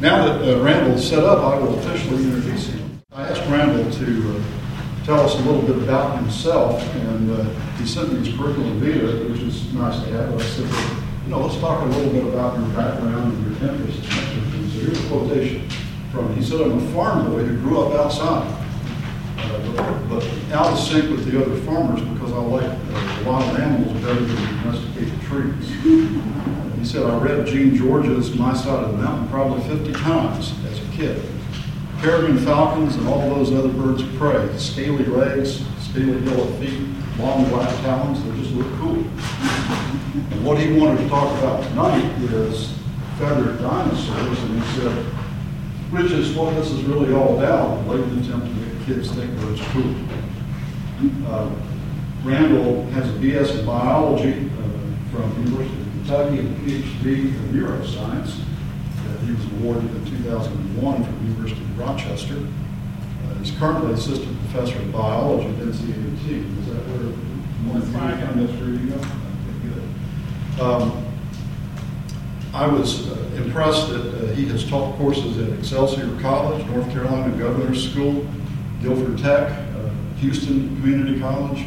Now that uh, Randall's set up, I will officially introduce him. I asked Randall to uh, tell us a little bit about himself, and uh, he sent me his curriculum vitae, which is nice to have. I said, you know, let's talk a little bit about your background and your interests. And so here's a quotation from, him. he said, I'm a farm boy who grew up outside, uh, but, but out of sync with the other farmers because I like uh, wild animals better than domesticated trees. He said, I read Jean George's My Side of the Mountain probably 50 times as a kid. Peregrine falcons and all those other birds of prey, scaly legs, scaly yellow feet, long black talons, they just look cool. And what he wanted to talk about tonight is feathered dinosaurs, and he said, which is what this is really all about, a latent attempt to make kids think birds cool. Uh, Randall has a BS in biology uh, from University Kentucky and a PhD in neuroscience. Uh, he was awarded in 2001 from the University of Rochester. Uh, he's currently assistant professor of biology at NCAT. Is that where one of. That's where you go? Okay, good. Um, I was uh, impressed that uh, he has taught courses at Excelsior College, North Carolina Governor's School, Guilford Tech, uh, Houston Community College,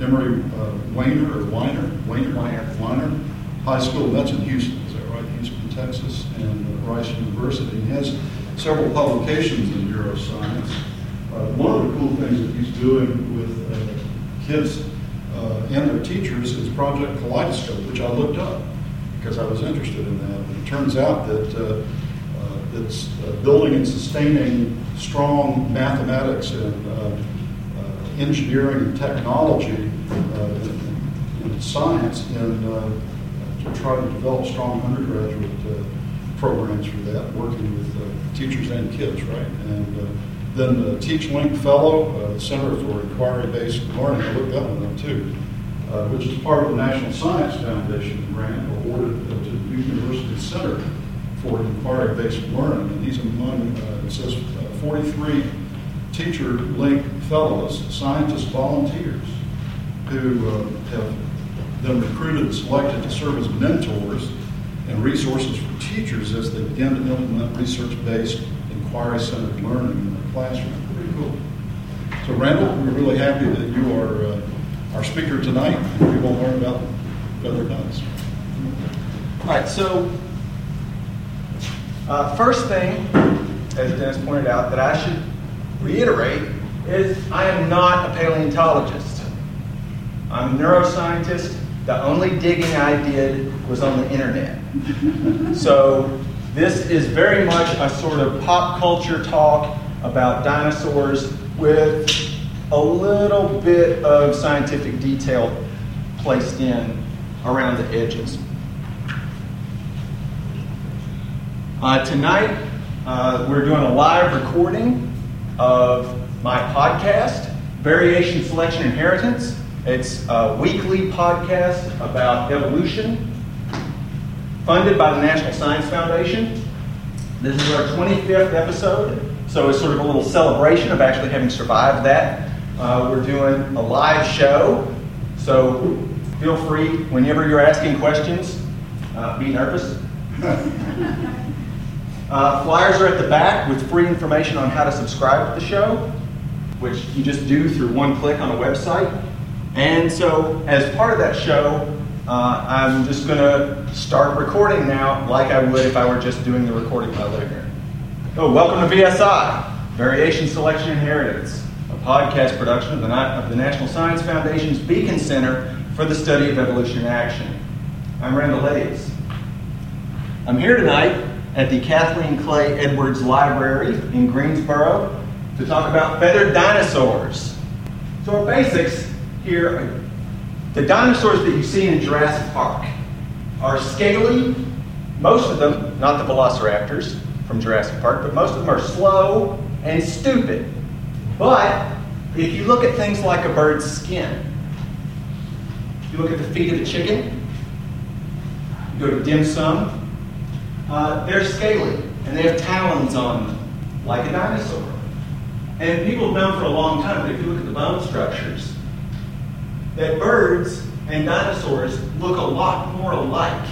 Emery uh, Weiner or Weiner, Weiner, Weiner. Weiner High School. That's in Houston, is that right? Houston, Texas, and Rice University. He has several publications in neuroscience. Uh, one of the cool things that he's doing with uh, kids uh, and their teachers is Project Kaleidoscope, which I looked up because I was interested in that. And it turns out that uh, uh, it's uh, building and sustaining strong mathematics and engineering and technology and, science in to try to develop strong undergraduate uh, programs for that, working with uh, teachers and kids, right? And uh, then the Teach Link Fellow, uh, the Center for Inquiry-Based Learning, I looked that one up too, which is part of the National Science Foundation grant awarded to the University Center for Inquiry-Based Learning. And these among, it says uh, 43 teacher link fellows, scientist volunteers, who uh, have been recruited and selected to serve as mentors and resources for teachers as they begin to implement research-based, inquiry-centered learning in their classroom. Pretty cool. So Randall, we're really happy that you are uh, our speaker tonight, and we will learn about feathered dinosaurs. All right, so uh, first thing, as Dennis pointed out, that I should reiterate is I am not a paleontologist. I'm a neuroscientist. The only digging I did was on the internet. So this is very much a sort of pop culture talk about dinosaurs with a little bit of scientific detail placed in around the edges. Uh, tonight, uh, we're doing a live recording of my podcast, Variation Selection Inheritance. It's a weekly podcast about evolution, funded by the National Science Foundation. This is our 25th episode, so it's sort of a little celebration of actually having survived that. Uh, we're doing a live show, so feel free, whenever you're asking questions, uh, be nervous. Uh, flyers are at the back with free information on how to subscribe to the show, which you just do through one click on a website. And so, as part of that show, uh, I'm just going to start recording now, like I would if I were just doing the recording by living. Oh, welcome to VSI, Variation Selection Inheritance, a podcast production of the, of the National Science Foundation's Beacon Center for the Study of Evolution in Action. I'm Randall Hayes. I'm here tonight at the Kathleen Clay Edwards Library in Greensboro to talk about feathered dinosaurs. So, our basics here the dinosaurs that you see in Jurassic Park are scaly, most of them, not the velociraptors from Jurassic Park, but most of them are slow and stupid. But if you look at things like a bird's skin, you look at the feet of a chicken, you go to dim sum, uh, they're scaly and they have talons on them, like a dinosaur. And people have known for a long time that if you look at the bone structures, that birds and dinosaurs look a lot more alike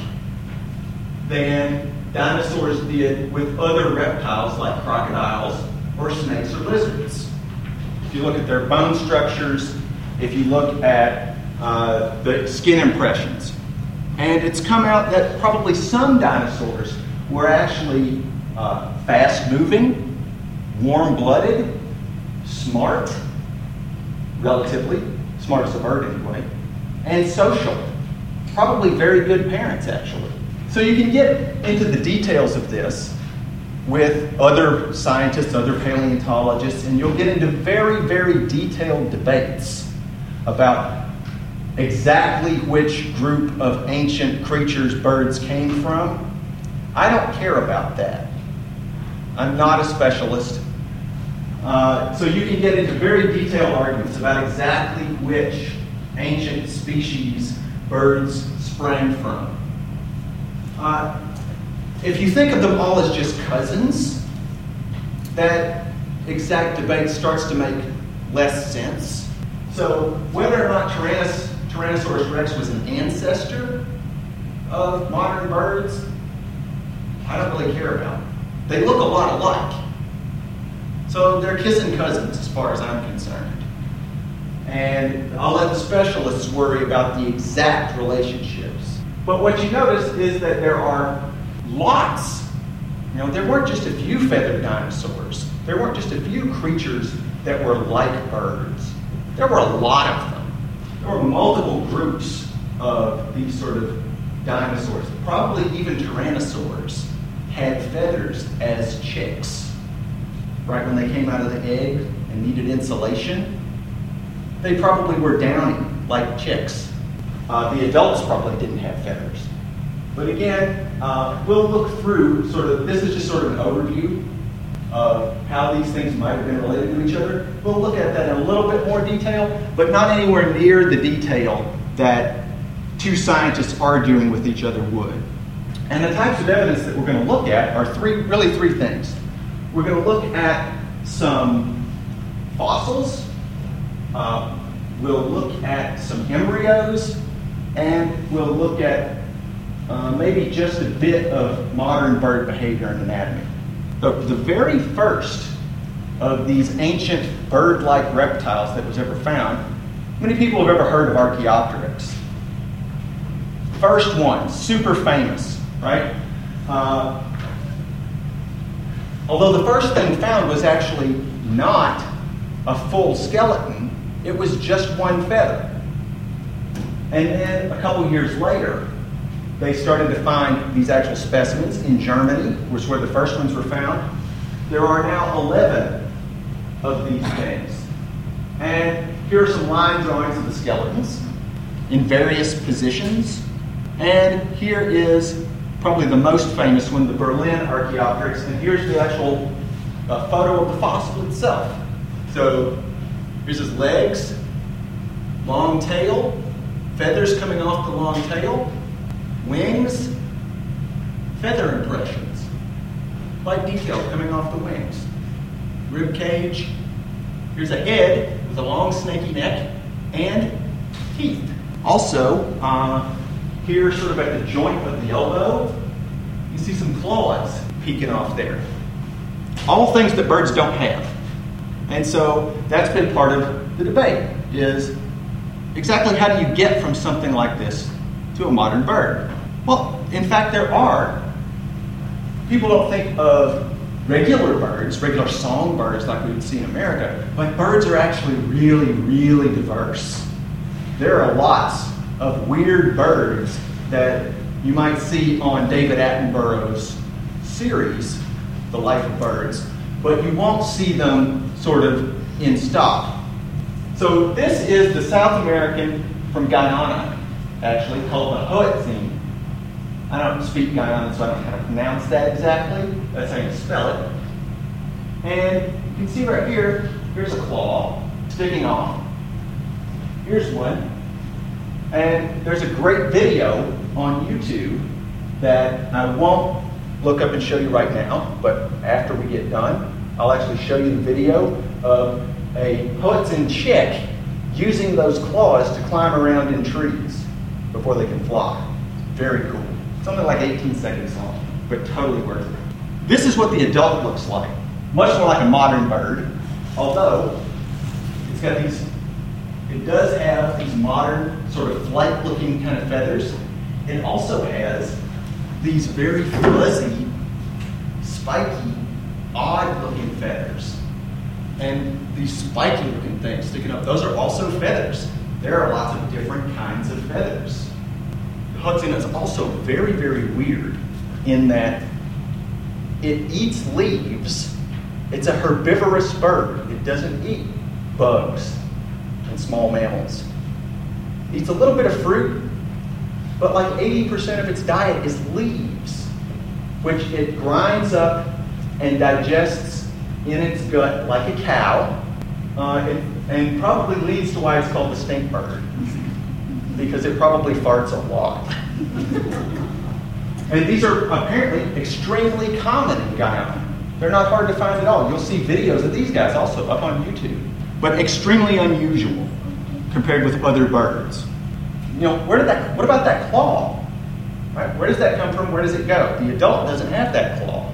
than dinosaurs did with other reptiles like crocodiles or snakes or lizards. If you look at their bone structures, if you look at uh, the skin impressions, and it's come out that probably some dinosaurs were actually uh, fast moving, warm blooded, smart, relatively, smart as a bird anyway, and social. Probably very good parents, actually. So you can get into the details of this with other scientists, other paleontologists, and you'll get into very, very detailed debates about exactly which group of ancient creatures birds came from. I don't care about that. I'm not a specialist. Uh, so you can get into very detailed arguments about exactly which ancient species birds sprang from. Uh, if you think of them all as just cousins, that exact debate starts to make less sense. So whether or not Tyrannos, Tyrannosaurus rex was an ancestor of modern birds, I don't really care about. They look a lot alike. So they're kissing cousins as far as I'm concerned. And I'll let the specialists worry about the exact relationships. But what you notice is that there are lots. You know, there weren't just a few feathered dinosaurs. There weren't just a few creatures that were like birds. There were a lot of them. There were multiple groups of these sort of dinosaurs. Probably even tyrannosaurs had feathers as chicks right when they came out of the egg and needed insulation, they probably were downy like chicks. Uh, the adults probably didn't have feathers. But again, uh, we'll look through sort of, this is just sort of an overview of how these things might have been related to each other. We'll look at that in a little bit more detail, but not anywhere near the detail that two scientists arguing with each other would. And the types of evidence that we're going to look at are three, really three things. We're going to look at some fossils. Uh, we'll look at some embryos, and we'll look at uh, maybe just a bit of modern bird behavior and anatomy. The, the very first of these ancient bird-like reptiles that was ever found, many people have ever heard of Archaeopteryx. First one, super famous, right? Uh, Although the first thing found was actually not a full skeleton, it was just one feather. And then a couple years later, they started to find these actual specimens in Germany, which is where the first ones were found. There are now 11 of these things. And here are some line drawings of the skeletons in various positions. And here is probably the most famous one, the Berlin Archaeopteryx. And here's the actual uh, photo of the fossil itself. So here's his legs, long tail, feathers coming off the long tail, wings, feather impressions, light detail coming off the wings, rib cage. Here's a head with a long snaky neck and teeth. Also, uh, here, sort of at the joint of the elbow, you see some claws peeking off there. All things that birds don't have. And so that's been part of the debate is exactly how do you get from something like this to a modern bird? Well, in fact, there are. People don't think of regular birds, regular songbirds like we would see in America, but birds are actually really, really diverse. There are lots of weird birds that you might see on David Attenborough's series, The Life of Birds, but you won't see them sort of in stock. So this is the South American from Guyana, actually, called the Hoatzin. I don't speak Guyana, so I don't know how to pronounce that exactly. That's how you spell it. And you can see right here, here's a claw sticking off. Here's one. And there's a great video on YouTube that I won't look up and show you right now, but after we get done, I'll actually show you the video of a Hoatzin chick using those claws to climb around in trees before they can fly. Very cool. Something like 18 seconds long. but totally worth it. This is what the adult looks like. Much more like a modern bird, although it's got these, it does have these modern, sort of flight looking kind of feathers. It also has these very fuzzy, spiky, odd looking feathers. And these spiky looking things sticking up, those are also feathers. There are lots of different kinds of feathers. Hoatzin is also very, very weird in that it eats leaves. It's a herbivorous bird. It doesn't eat bugs small mammals. Eats a little bit of fruit, but like 80% of its diet is leaves, which it grinds up and digests in its gut like a cow, uh, and, and probably leads to why it's called the stink bird, because it probably farts a lot. and these are apparently extremely common in Guyana. They're not hard to find at all. You'll see videos of these guys also up on YouTube, but extremely unusual compared with other birds. You know, where did that? What about that claw? Right? Where does that come from? Where does it go? The adult doesn't have that claw.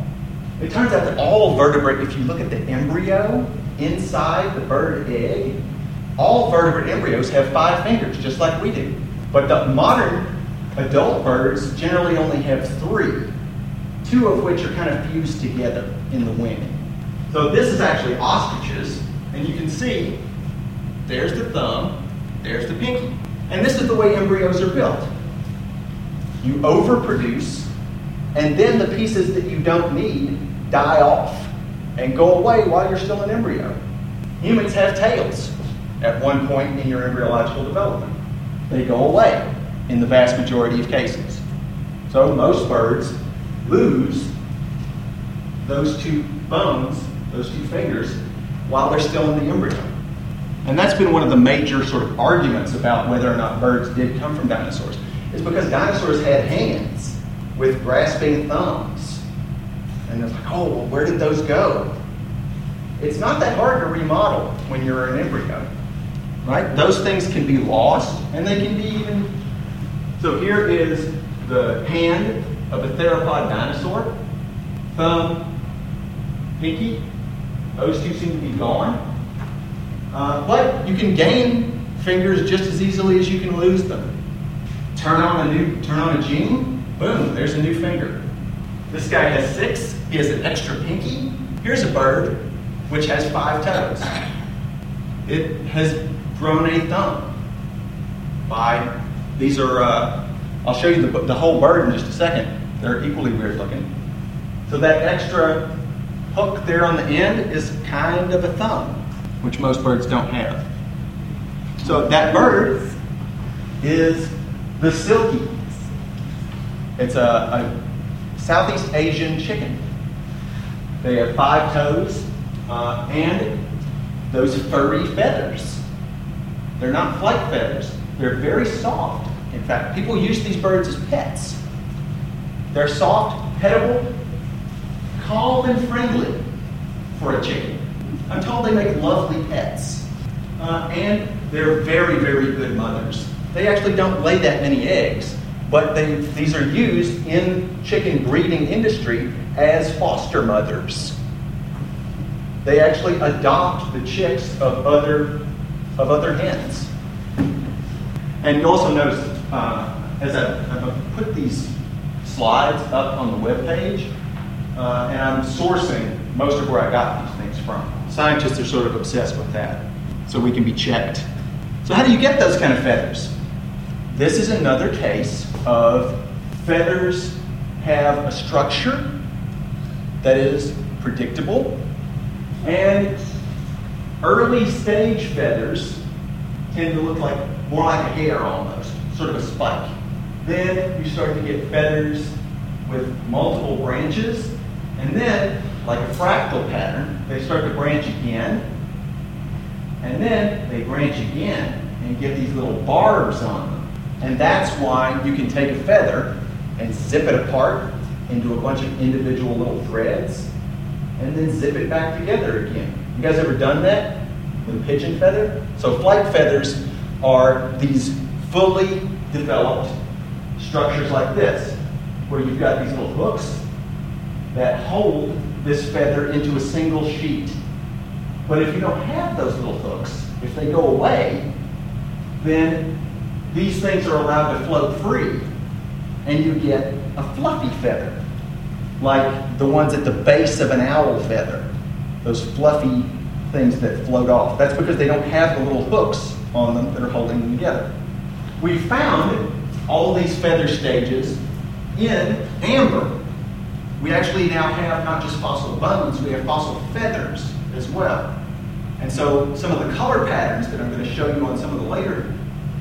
It turns out that all vertebrate, if you look at the embryo inside the bird egg, all vertebrate embryos have five fingers, just like we do. But the modern adult birds generally only have three, two of which are kind of fused together in the wing. So this is actually ostriches, and you can see there's the thumb, there's the pinky. And this is the way embryos are built. You overproduce, and then the pieces that you don't need die off and go away while you're still an embryo. Humans have tails at one point in your embryological development. They go away in the vast majority of cases. So most birds lose those two bones, those two fingers, while they're still in the embryo. And that's been one of the major sort of arguments about whether or not birds did come from dinosaurs. Is because dinosaurs had hands with grasping thumbs. And it's like, oh, well, where did those go? It's not that hard to remodel when you're an embryo. Right? Those things can be lost and they can be even. So here is the hand of a theropod dinosaur. Thumb, pinky. Those two seem to be gone. Uh, but you can gain fingers just as easily as you can lose them. Turn on a new, turn on a gene, boom, there's a new finger. This guy has six. He has an extra pinky. Here's a bird which has five toes. It has grown a thumb. By these are. Uh, I'll show you the, the whole bird in just a second. They're equally weird looking. So that extra hook there on the end is kind of a thumb, which most birds don't have. So that bird is the Silkie. It's a, a Southeast Asian chicken. They have five toes uh, and those furry feathers. They're not flight feathers. They're very soft. In fact, people use these birds as pets. They're soft, petable, calm, and friendly for a chicken. I'm told they make lovely pets. Uh, and they're very, very good mothers. They actually don't lay that many eggs, but they, these are used in chicken breeding industry as foster mothers. They actually adopt the chicks of other, of other hens. And you also notice, uh, as I, I've put these slides up on the web page, uh, and I'm sourcing most of where I got these things from. Scientists are sort of obsessed with that, so we can be checked. So, how do you get those kind of feathers? This is another case of feathers have a structure that is predictable, and early stage feathers tend to look like more like a hair almost, sort of a spike. Then you start to get feathers with multiple branches, and then, like a fractal pattern, they start to branch again, and then they branch again and get these little barbs on them. And that's why you can take a feather and zip it apart into a bunch of individual little threads and then zip it back together again. You guys ever done that with a pigeon feather? So flight feathers are these fully developed structures like this, where you've got these little hooks that hold this feather into a single sheet. But if you don't have those little hooks, if they go away, then these things are allowed to float free and you get a fluffy feather, like the ones at the base of an owl feather, those fluffy things that float off. That's because they don't have the little hooks on them that are holding them together. We found all these feather stages in amber. We actually now have not just fossil bones, we have fossil feathers as well. And so some of the color patterns that I'm going to show you on some of the later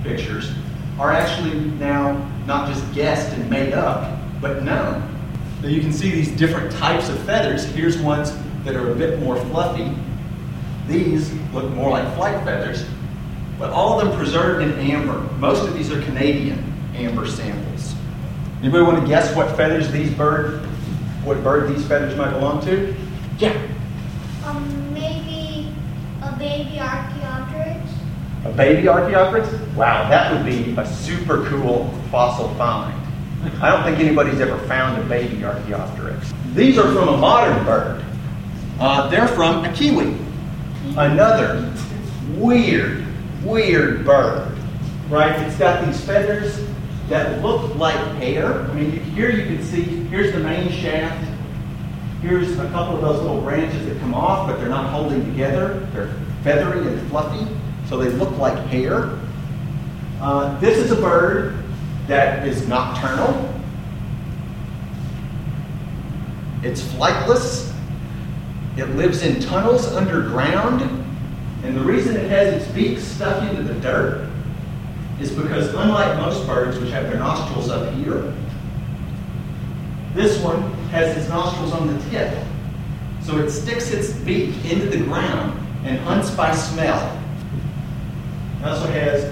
pictures are actually now not just guessed and made up, but known. So you can see these different types of feathers. Here's ones that are a bit more fluffy. These look more like flight feathers, but all of them preserved in amber. Most of these are Canadian amber samples. Anybody want to guess what feathers these bird, what bird these feathers might belong to? Yeah. Um, maybe a baby Archaeopteryx. A baby Archaeopteryx? Wow, that would be a super cool fossil find. I don't think anybody's ever found a baby Archaeopteryx. These are from a modern bird. Uh, they're from a kiwi, another weird, weird bird. Right? It's got these feathers that look like hair. I mean, here you can see, here's the main shaft. Here's a couple of those little branches that come off, but they're not holding together. They're feathery and fluffy, so they look like hair. Uh, this is a bird that is nocturnal. It's flightless. It lives in tunnels underground. And the reason it has its beak stuck into the dirt is because, unlike most birds, which have their nostrils up here, this one has its nostrils on the tip. So it sticks its beak into the ground and hunts by smell. It also has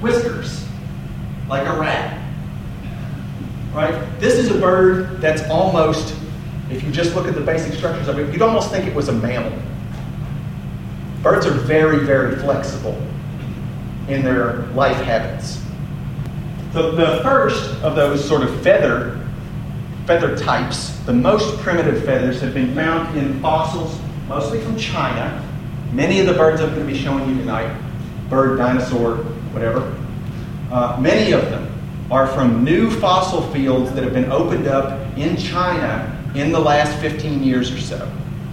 whiskers, like a rat. Right? This is a bird that's almost, if you just look at the basic structures of it, you'd almost think it was a mammal. Birds are very, very flexible in their life habits. So the first of those sort of feather feather types, the most primitive feathers have been found in fossils, mostly from China. Many of the birds I'm going to be showing you tonight, bird, dinosaur, whatever, uh, many of them are from new fossil fields that have been opened up in China in the last 15 years or so.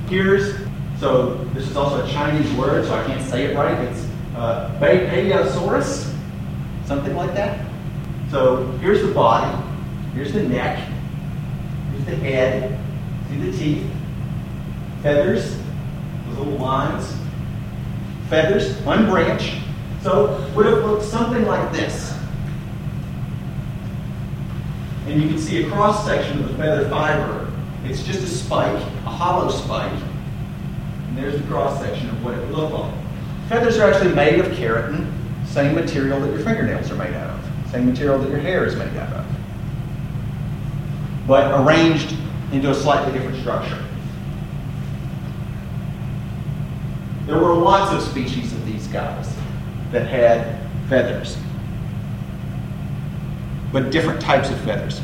Here's, so this is also a Chinese word, so I can't say it right. It's uh, Beipiaosaurus, something like that. So here's the body, here's the neck, here's the head, see the teeth, feathers, those little lines, feathers, one branch. So would have looked something like this. And you can see a cross section of the feather fiber. It's just a spike, a hollow spike. And there's the cross section of what it would look like. Feathers are actually made of keratin, same material that your fingernails are made out of, same material that your hair is made out of, but arranged into a slightly different structure. There were lots of species of these guys that had feathers, but different types of feathers.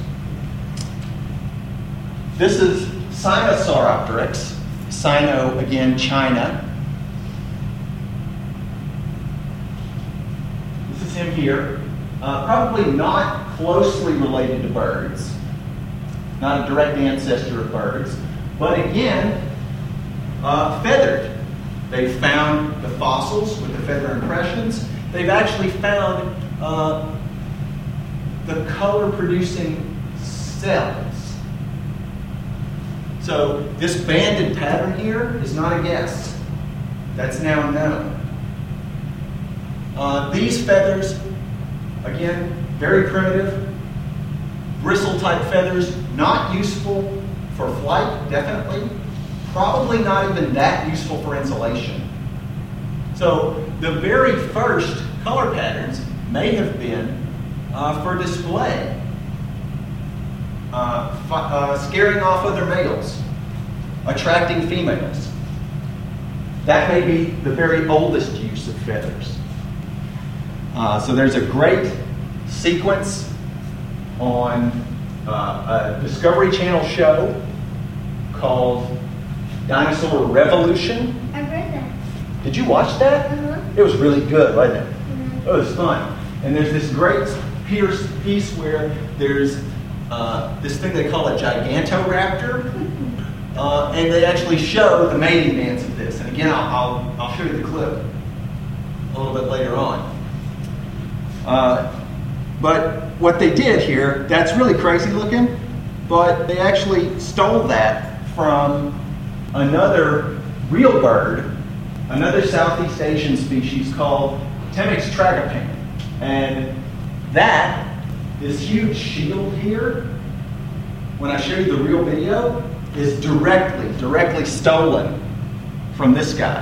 This is Sinosauropteryx, Sino, again, China. This is him here. Uh, probably not closely related to birds, not a direct ancestor of birds, but again, uh, feathered. They've found the fossils with the feather impressions. They've actually found uh, the color producing cells. So this banded pattern here is not a guess. That's now known. Uh, these feathers, again, very primitive, bristle type feathers, not useful for flight, definitely. Probably not even that useful for insulation. So the very first color patterns may have been uh, for display, uh, fi- uh, scaring off other males, attracting females. That may be the very oldest use of feathers. Uh, so there's a great sequence on uh, a Discovery Channel show called Dinosaur Revolution. I read that. Did you watch that? Uh-huh. It was really good, wasn't it? Mhm. It was fun. And there's this great piece, piece where there's uh, this thing they call a gigantoraptor. Uh, and they actually show the mating dance of this. And again, I'll, I'll, I'll show you the clip a little bit later on. Uh, but what they did here, that's really crazy looking, but they actually stole that from another real bird, another Southeast Asian species called Temminck's tragopan. And that, this huge shield here, when I show you the real video, is directly, directly stolen from this guy.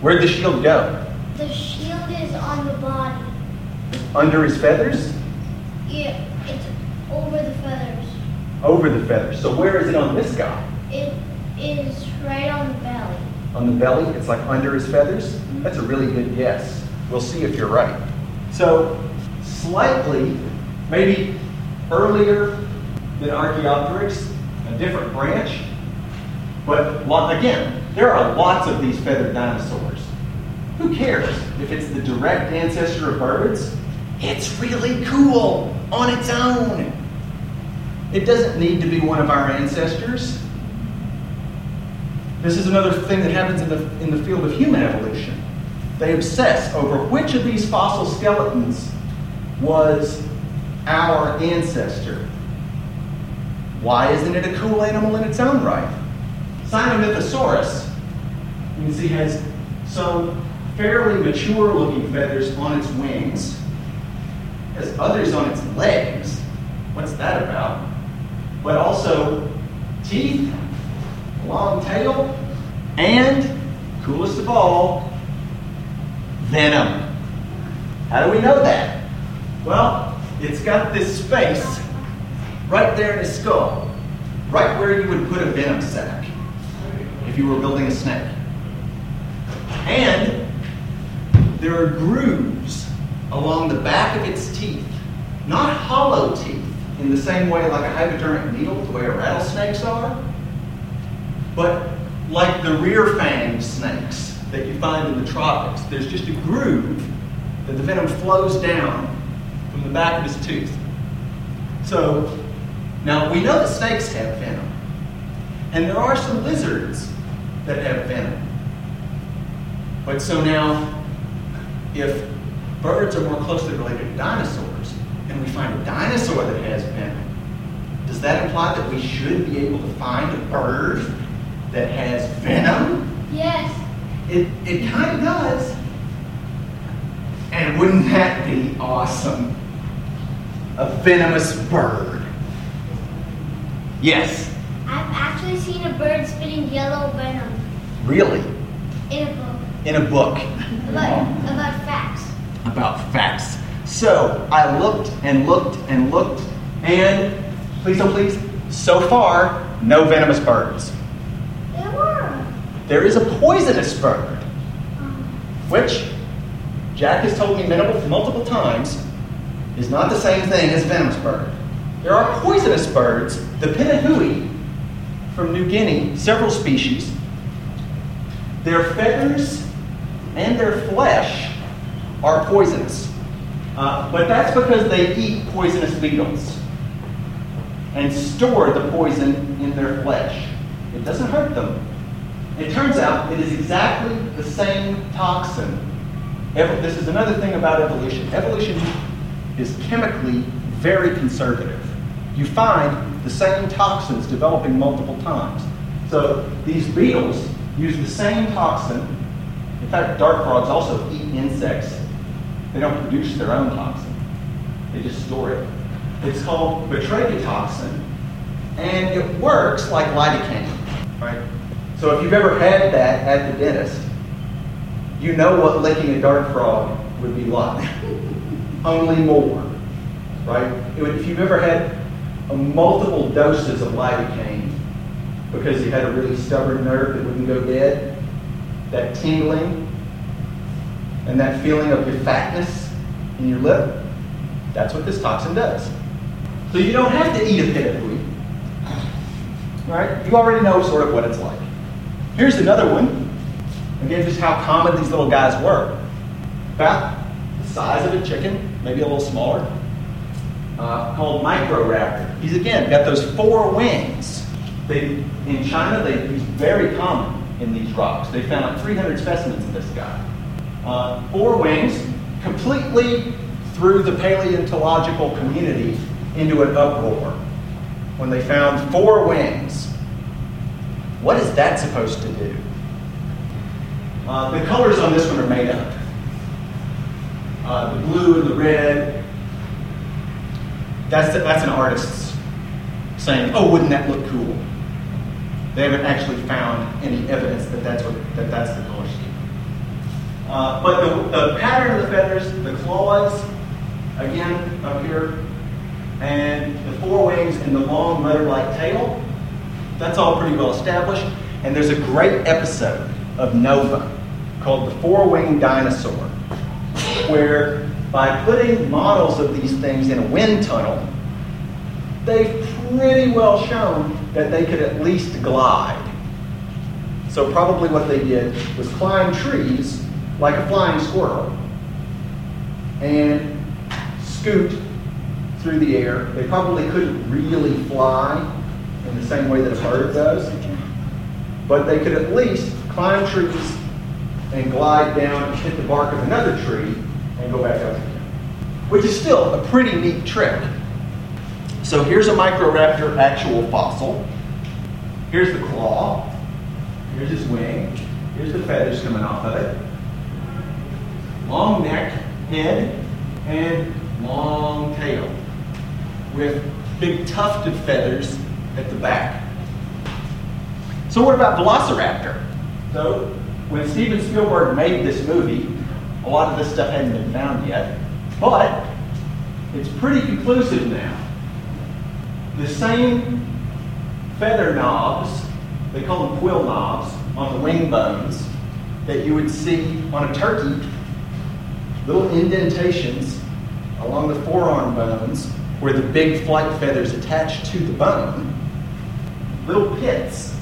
Where'd the shield go? The shield is on the body. Under his feathers? Yeah, it's over the feathers. Over the feathers. So where is it on this guy? It is right on the belly. On the belly? It's like under his feathers? That's a really good guess. We'll see if you're right. So, slightly, maybe earlier than Archaeopteryx, a different branch. But again, there are lots of these feathered dinosaurs. Who cares if it's the direct ancestor of birds? It's really cool on its own. It doesn't need to be one of our ancestors. This is another thing that happens in the, in the field of human evolution. They obsess over which of these fossil skeletons was our ancestor. Why isn't it a cool animal in its own right? Sinornithosaurus, you can see, has some fairly mature looking feathers on its wings, has others on its legs. What's that about? But also teeth, long tail, and coolest of all, venom. How do we know that? Well, it's got this space right there in his skull, right where you would put a venom sac if you were building a snake. And there are grooves along the back of its teeth, not hollow teeth in the same way like a hypodermic needle, the way a rattlesnakes are, but like the rear fang snakes that you find in the tropics. There's just a groove that the venom flows down from the back of his tooth. So now we know that snakes have venom, and there are some lizards that have venom. But so now, if birds are more closely related to dinosaurs, and we find a dinosaur that has venom, does that imply that we should be able to find a bird that has venom? Yes. It, it kind of does. And wouldn't that be awesome? A venomous bird. Yes, I've actually seen a bird spitting yellow venom really. in a book In a book about, about facts. about facts. So I looked and looked and looked, and please don't please, so far, no venomous birds. There were. There is a poisonous bird, Um, which Jack has told me multiple, multiple times is not the same thing as venomous bird. There are poisonous birds, the pitohui from New Guinea, several species. Their feathers and their flesh are poisonous. Uh, but that's because they eat poisonous beetles and store the poison in their flesh. It doesn't hurt them. It turns out it is exactly the same toxin. Ev- This is another thing about evolution. Evolution is chemically very conservative. You find the same toxins developing multiple times. So these beetles use the same toxin. In fact, dart frogs also eat insects. They don't produce their own toxin. They just store it. It's called batrachotoxin, and it works like lidocaine, right? So if you've ever had that at the dentist, you know what licking a dart frog would be like. Only more, right? If you've ever had multiple doses of lidocaine because you had a really stubborn nerve that wouldn't go dead, that tingling and that feeling of your fatness in your lip, that's what this toxin does. So you don't have to eat a pit of right? You already know sort of what it's like. Here's another one. Again, just how common these little guys were. About the size of a chicken, maybe a little smaller, uh, called Microraptor. He's again got those four wings. They, in China, they, he's very common in these rocks. They found like 300 specimens of this guy. Uh, four wings, completely threw the paleontological community into an uproar when they found four wings. What is that supposed to do? Uh, the colors on this one are made up. Uh, the blue and the red. That's, that's an artist's saying, oh, wouldn't that look cool? They haven't actually found any evidence that that's, what, that that's the color scheme. Uh, but the, the pattern of the feathers, the claws, again, up here, and the four wings and the long leather-like tail, that's all pretty well established. And there's a great episode of Nova called The Four-Winged Dinosaur, where by putting models of these things in a wind tunnel, they've pretty well shown that they could at least glide. So probably what they did was climb trees like a flying squirrel and scoot through the air. They probably couldn't really fly in the same way that a bird does, but they could at least climb trees and glide down and hit the bark of another tree and go back up again, which is still a pretty neat trick. So here's a Microraptor actual fossil. Here's the claw. Here's his wing. Here's the feathers coming off of it. Long neck, head, and long tail with big tufted feathers at the back. So what about Velociraptor? So when Steven Spielberg made this movie, a lot of this stuff hadn't been found yet, but it's pretty conclusive now. The same feather knobs, they call them quill knobs, on the wing bones that you would see on a turkey, little indentations along the forearm bones where the big flight feathers attach to the bone, little pits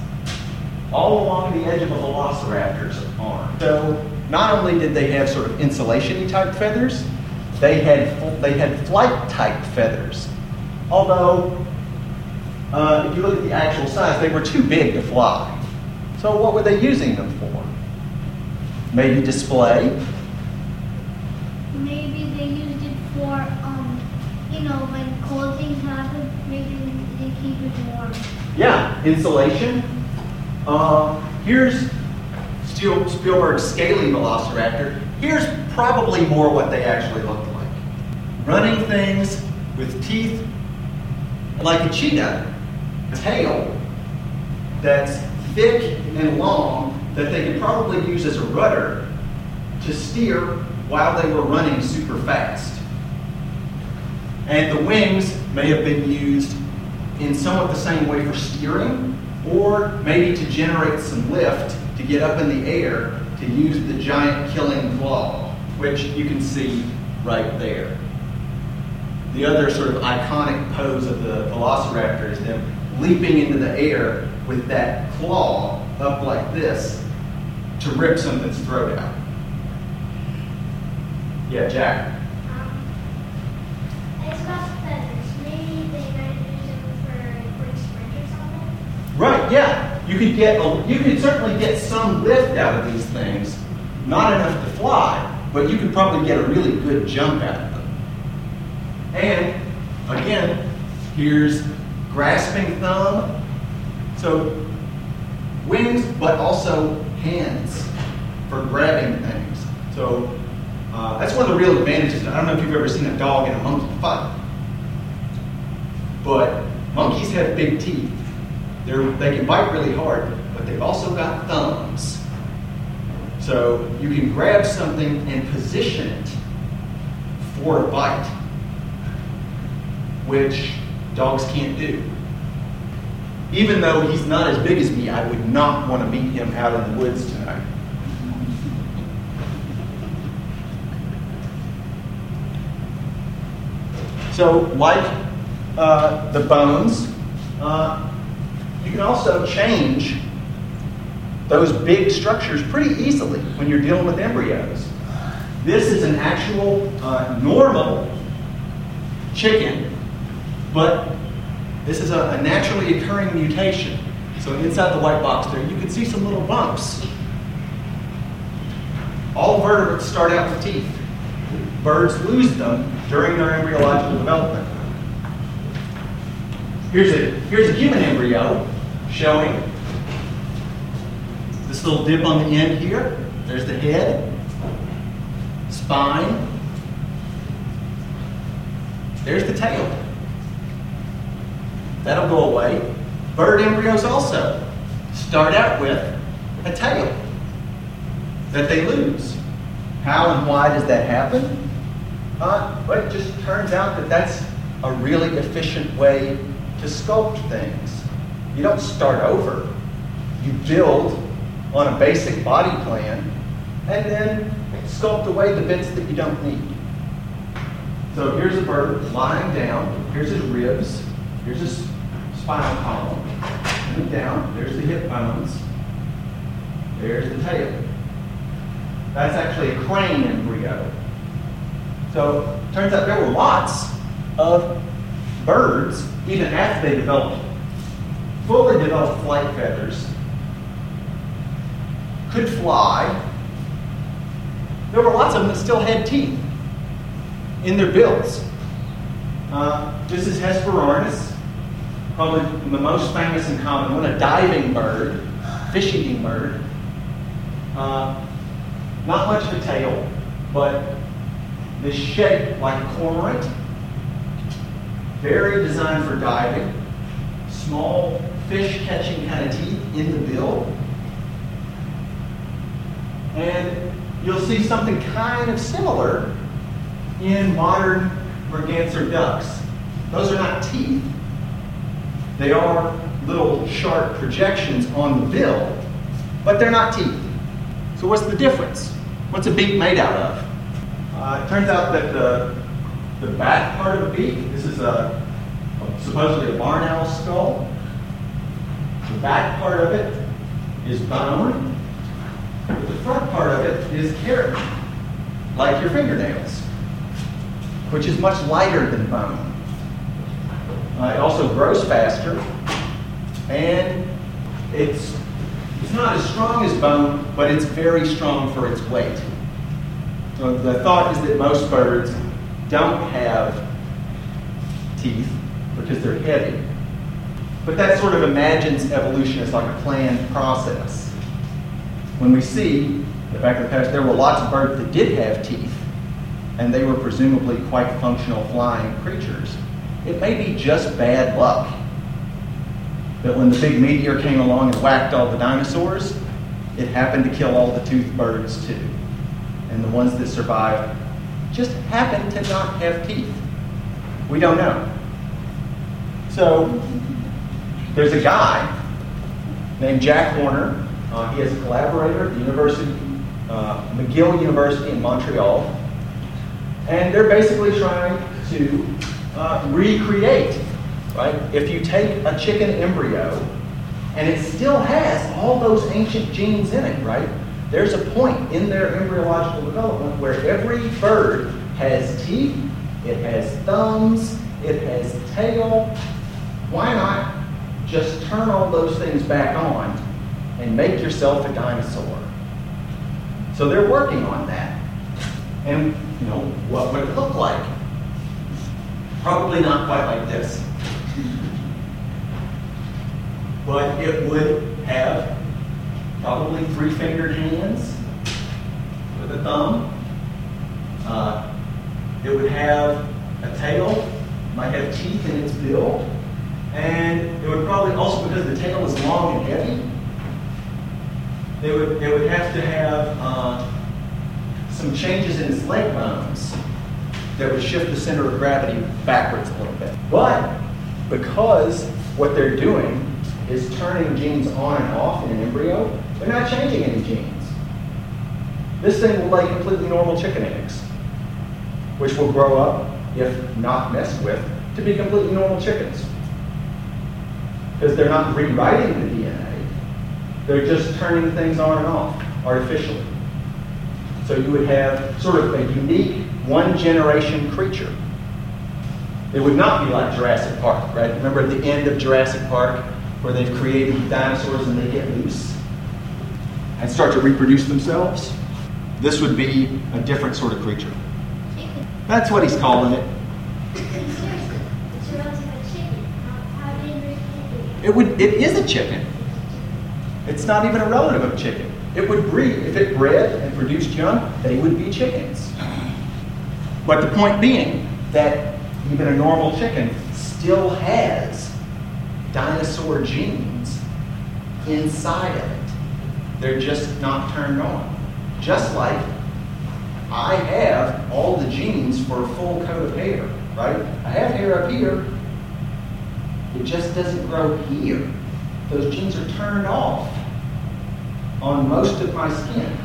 all along the edge of a velociraptor's arm. So not only did they have sort of insulation type feathers, they had, they had flight type feathers. Although, uh, if you look at the actual size, they were too big to fly. So what were they using them for? Maybe display? Maybe they used it for, um, you know, when cold things happen, maybe they keep it warm. Yeah, insulation. Uh, here's Spielberg's scaly velociraptor. Here's probably more what they actually looked like. Running things with teeth like a cheetah, tail that's thick and long that they could probably use as a rudder to steer while they were running super fast. And the wings may have been used in somewhat the same way for steering, or maybe to generate some lift to get up in the air to use the giant killing claw, which you can see right there. The other sort of iconic pose of the velociraptor is them leaping into the air with that claw up like this to rip something's throat out. Yeah, Jack. Um, it's about feathers. Maybe they might use them for a or something. Right, yeah. You could get a, you could certainly get some lift out of these things. Not enough to fly, but you could probably get a really good jump out of them. And again, here's grasping thumb. So wings, but also hands for grabbing things. So uh, that's one of the real advantages. I don't know if you've ever seen a dog and a monkey fight, but monkeys have big teeth. They're, they can bite really hard, but they've also got thumbs. So you can grab something and position it for a bite, which dogs can't do. Even though he's not as big as me, I would not want to meet him out in the woods tonight. So, like uh, the bones, uh, you can also change those big structures pretty easily when you're dealing with embryos. This is an actual uh, normal chicken, but this is a, a naturally occurring mutation. So inside the white box there, you can see some little bumps. All vertebrates start out with teeth. Birds lose them during their embryological development. Here's a, here's a human embryo showing this little dip on the end here. There's the head, spine. There's the tail. That'll go away. Bird embryos also start out with a tail that they lose. How and why does that happen? Uh, but it just turns out that that's a really efficient way to sculpt things. You don't start over. You build on a basic body plan and then sculpt away the bits that you don't need. So here's a bird lying down. Here's his ribs. Here's his spinal column. And down. There's the hip bones. There's the tail. That's actually a crane embryo. So turns out there were lots of birds, even after they developed fully developed flight feathers, could fly. There were lots of them that still had teeth in their bills. Uh, this is Hesperornis, probably the most famous and common one, a diving bird, fish-eating bird. Uh, not much of a tail, but this shape like a cormorant, very designed for diving, small fish catching kind of teeth in the bill. And you'll see something kind of similar in modern merganser ducks. Those are not teeth. They are little sharp projections on the bill, but they're not teeth. So what's the difference? What's a beak made out of? Uh, it turns out that the, the back part of a beak, this is a supposedly a barn owl skull. The back part of it is bone. But the front part of it is keratin, like your fingernails, which is much lighter than bone. Uh, it also grows faster, and it's it's not as strong as bone, but it's very strong for its weight. So the thought is that most birds don't have teeth because they're heavy. But that sort of imagines evolution as like a planned process. When we see the back of the past, there were lots of birds that did have teeth, and they were presumably quite functional flying creatures. It may be just bad luck that when the big meteor came along and whacked all the dinosaurs, it happened to kill all the toothed birds too and the ones that survived just happened to not have teeth. We don't know. So there's a guy named Jack Horner. Uh, he is a collaborator at the University, uh, McGill University in Montreal, and they're basically trying to uh, recreate. Right? If you take a chicken embryo and it still has all those ancient genes in it, right? There's a point in their embryological development where every bird has teeth, it has thumbs, it has tail. Why not just turn all those things back on and make yourself a dinosaur? So they're working on that. And, you know, what would it look like? Probably not quite like this. But it would have probably three-fingered hands with a thumb. Uh, it would have a tail, might have teeth in its bill, and it would probably also, because the tail is long and heavy, it would, it would have to have uh, some changes in its leg bones that would shift the center of gravity backwards a little bit. But because what they're doing is turning genes on and off in an embryo, they're not changing any genes. This thing will lay completely normal chicken eggs, which will grow up, if not messed with, to be completely normal chickens. because they're not rewriting the DNA. They're just turning things on and off artificially. So you would have sort of a unique one generation creature. It would not be like Jurassic Park, right? Remember at the end of Jurassic Park where they've created dinosaurs and they get loose and start to reproduce themselves? This would be a different sort of creature. Chicken. That's what he's calling it. It would it is a chicken. It's not even a relative of chicken. It would breed, if it bred and produced young, they would be chickens. But the point being that even a normal chicken still has dinosaur genes inside of it. They're just not turned on. Just like I have all the genes for a full coat of hair, right? I have hair up here. It just doesn't grow here. Those genes are turned off on most of my skin,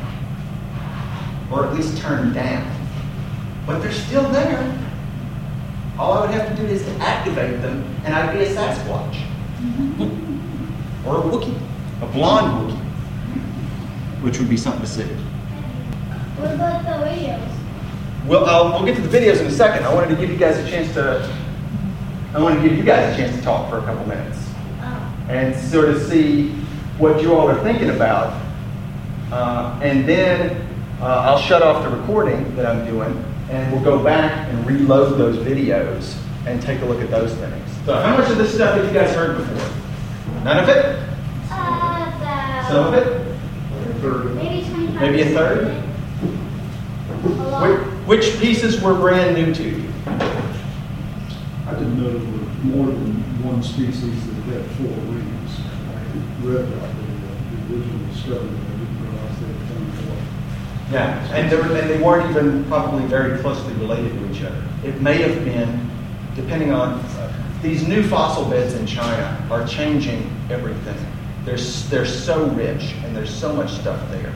or at least turned down. But they're still there. All I would have to do is to activate them, and I'd be a Sasquatch. or a Wookiee, a blonde Wookiee, which would be something to see. What about the videos? Well, I'll, we'll get to the videos in a second. I wanted to give you guys a chance to. I wanted to give you guys a chance to talk for a couple minutes Oh. and sort of see what you all are thinking about. Uh, and then uh, I'll shut off the recording that I'm doing, and we'll go back and reload those videos and take a look at those things. So, how much of this stuff have you guys heard before? None of it? Uh, about Some of it? Third, Maybe 25 Maybe a third? A lot. Which, which pieces were brand new to you? I didn't know there were more than one species that had four rings. I read about uh, the original discovery, but I didn't realize they had come four. Yeah, and and they weren't even probably very closely related to each other. It may have been, depending on, these new fossil beds in China are changing everything. They're, they're so rich and there's so much stuff there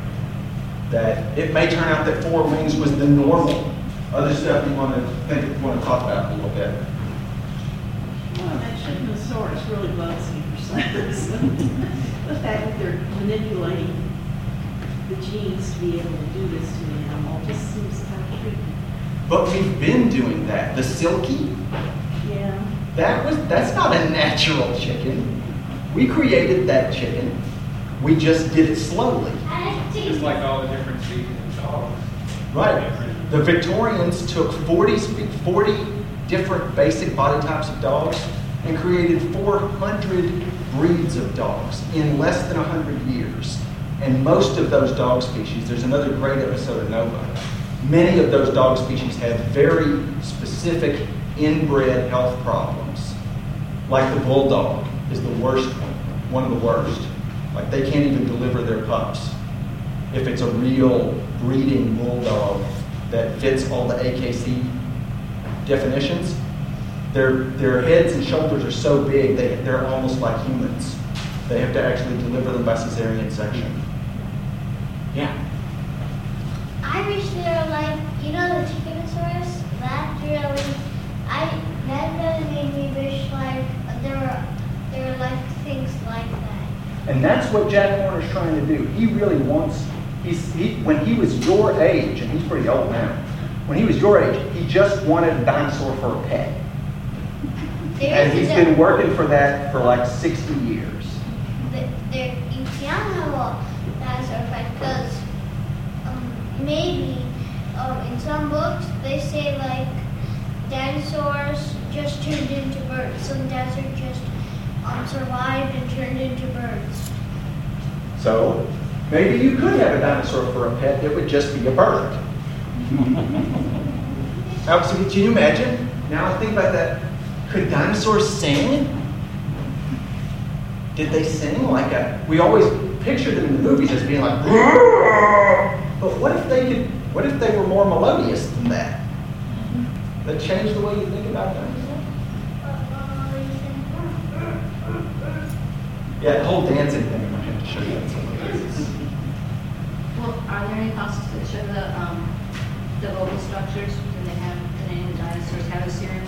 that it may turn out that four wings was the normal. Other stuff you want to think, want to talk about a little bit. Well, that Chickenosaurus really bugs me for. The fact that they're manipulating the genes to be able to do this to an animal just seems kind of creepy. But we've been doing that. The Silkie, Yeah. that was that's not a natural chicken. We created that chicken. We just did it slowly. I Just like all the different species of dogs. Right. The Victorians took 40, spe- 40 different basic body types of dogs and created 400 breeds of dogs in less than 100 years. And most of those dog species, there's another great episode of Nova, many of those dog species have very specific inbred health problems. Like the bulldog is the worst one, one of the worst. Like they can't even deliver their pups if it's a real breeding bulldog that fits all the AKC definitions, their, their heads and shoulders are so big, they, they're almost like humans. They have to actually deliver them by cesarean section. Yeah. I wish they were like, you know, the Chickenosaurus? That really, I, that really made me wish like there were, there were like things like that. And that's what Jack Horner's trying to do. He really wants, he's, he, when he was your age, and he's pretty old now, when he was your age, he just wanted a dinosaur for a pet. There And he's been working for that for like 60 years. th- there, you can have a dinosaur effect because um, maybe um, in some books they say like dinosaurs just turned into birds. Some dinosaurs just um, survived and turned into birds. So maybe you could have a dinosaur for a pet. It would just be a bird. now, so can you imagine? Now think about that. Could dinosaurs sing? Did they sing like a? We always picture them in the movies as being like. But what if they could? What if they were more melodious than that? That changed the way you think about dinosaurs. Yeah, the whole dancing thing. I have to show you that someday. Well, are there any fossils that show the, um, the vocal structures? Do they have, do any of the dinosaurs have a syrinx?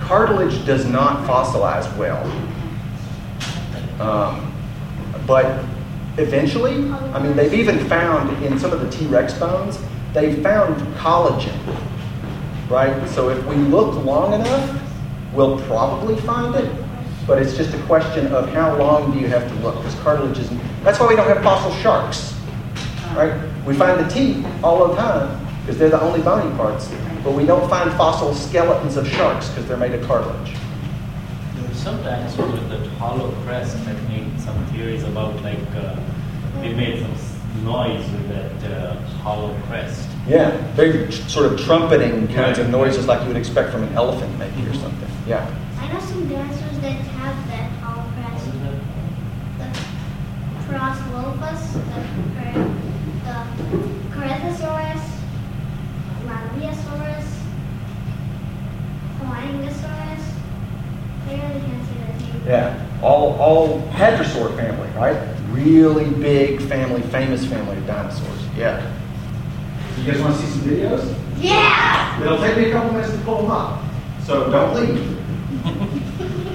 Cartilage does not fossilize well. Um, but eventually, I mean, they've even found in some of the T-Rex bones, they've found collagen, right? So if we look long enough, we'll probably find it. But it's just a question of how long do you have to look? Because cartilage isn't. That's why we don't have fossil sharks, right? We find the teeth all the time because they're the only bony parts, but we don't find fossil skeletons of sharks because they're made of cartilage. Some dinosaurs with that hollow crest have made some theories about like uh, they made some noise with that uh, hollow crest. Yeah, very tr- sort of trumpeting kinds of noises like you would expect from an elephant, maybe or something. Yeah. I know some dinosaurs that have that hollow crest. is that? The Parasaurolophus, the, the Corythosaurus, Lambeosaurus, Hoangosaurus. I really can't say that name. Yeah, all, all hadrosaur family, right? Really big family, famous family of dinosaurs. Yeah. You guys want to see some videos? Yeah! It'll take me a couple minutes to pull them up, so don't leave.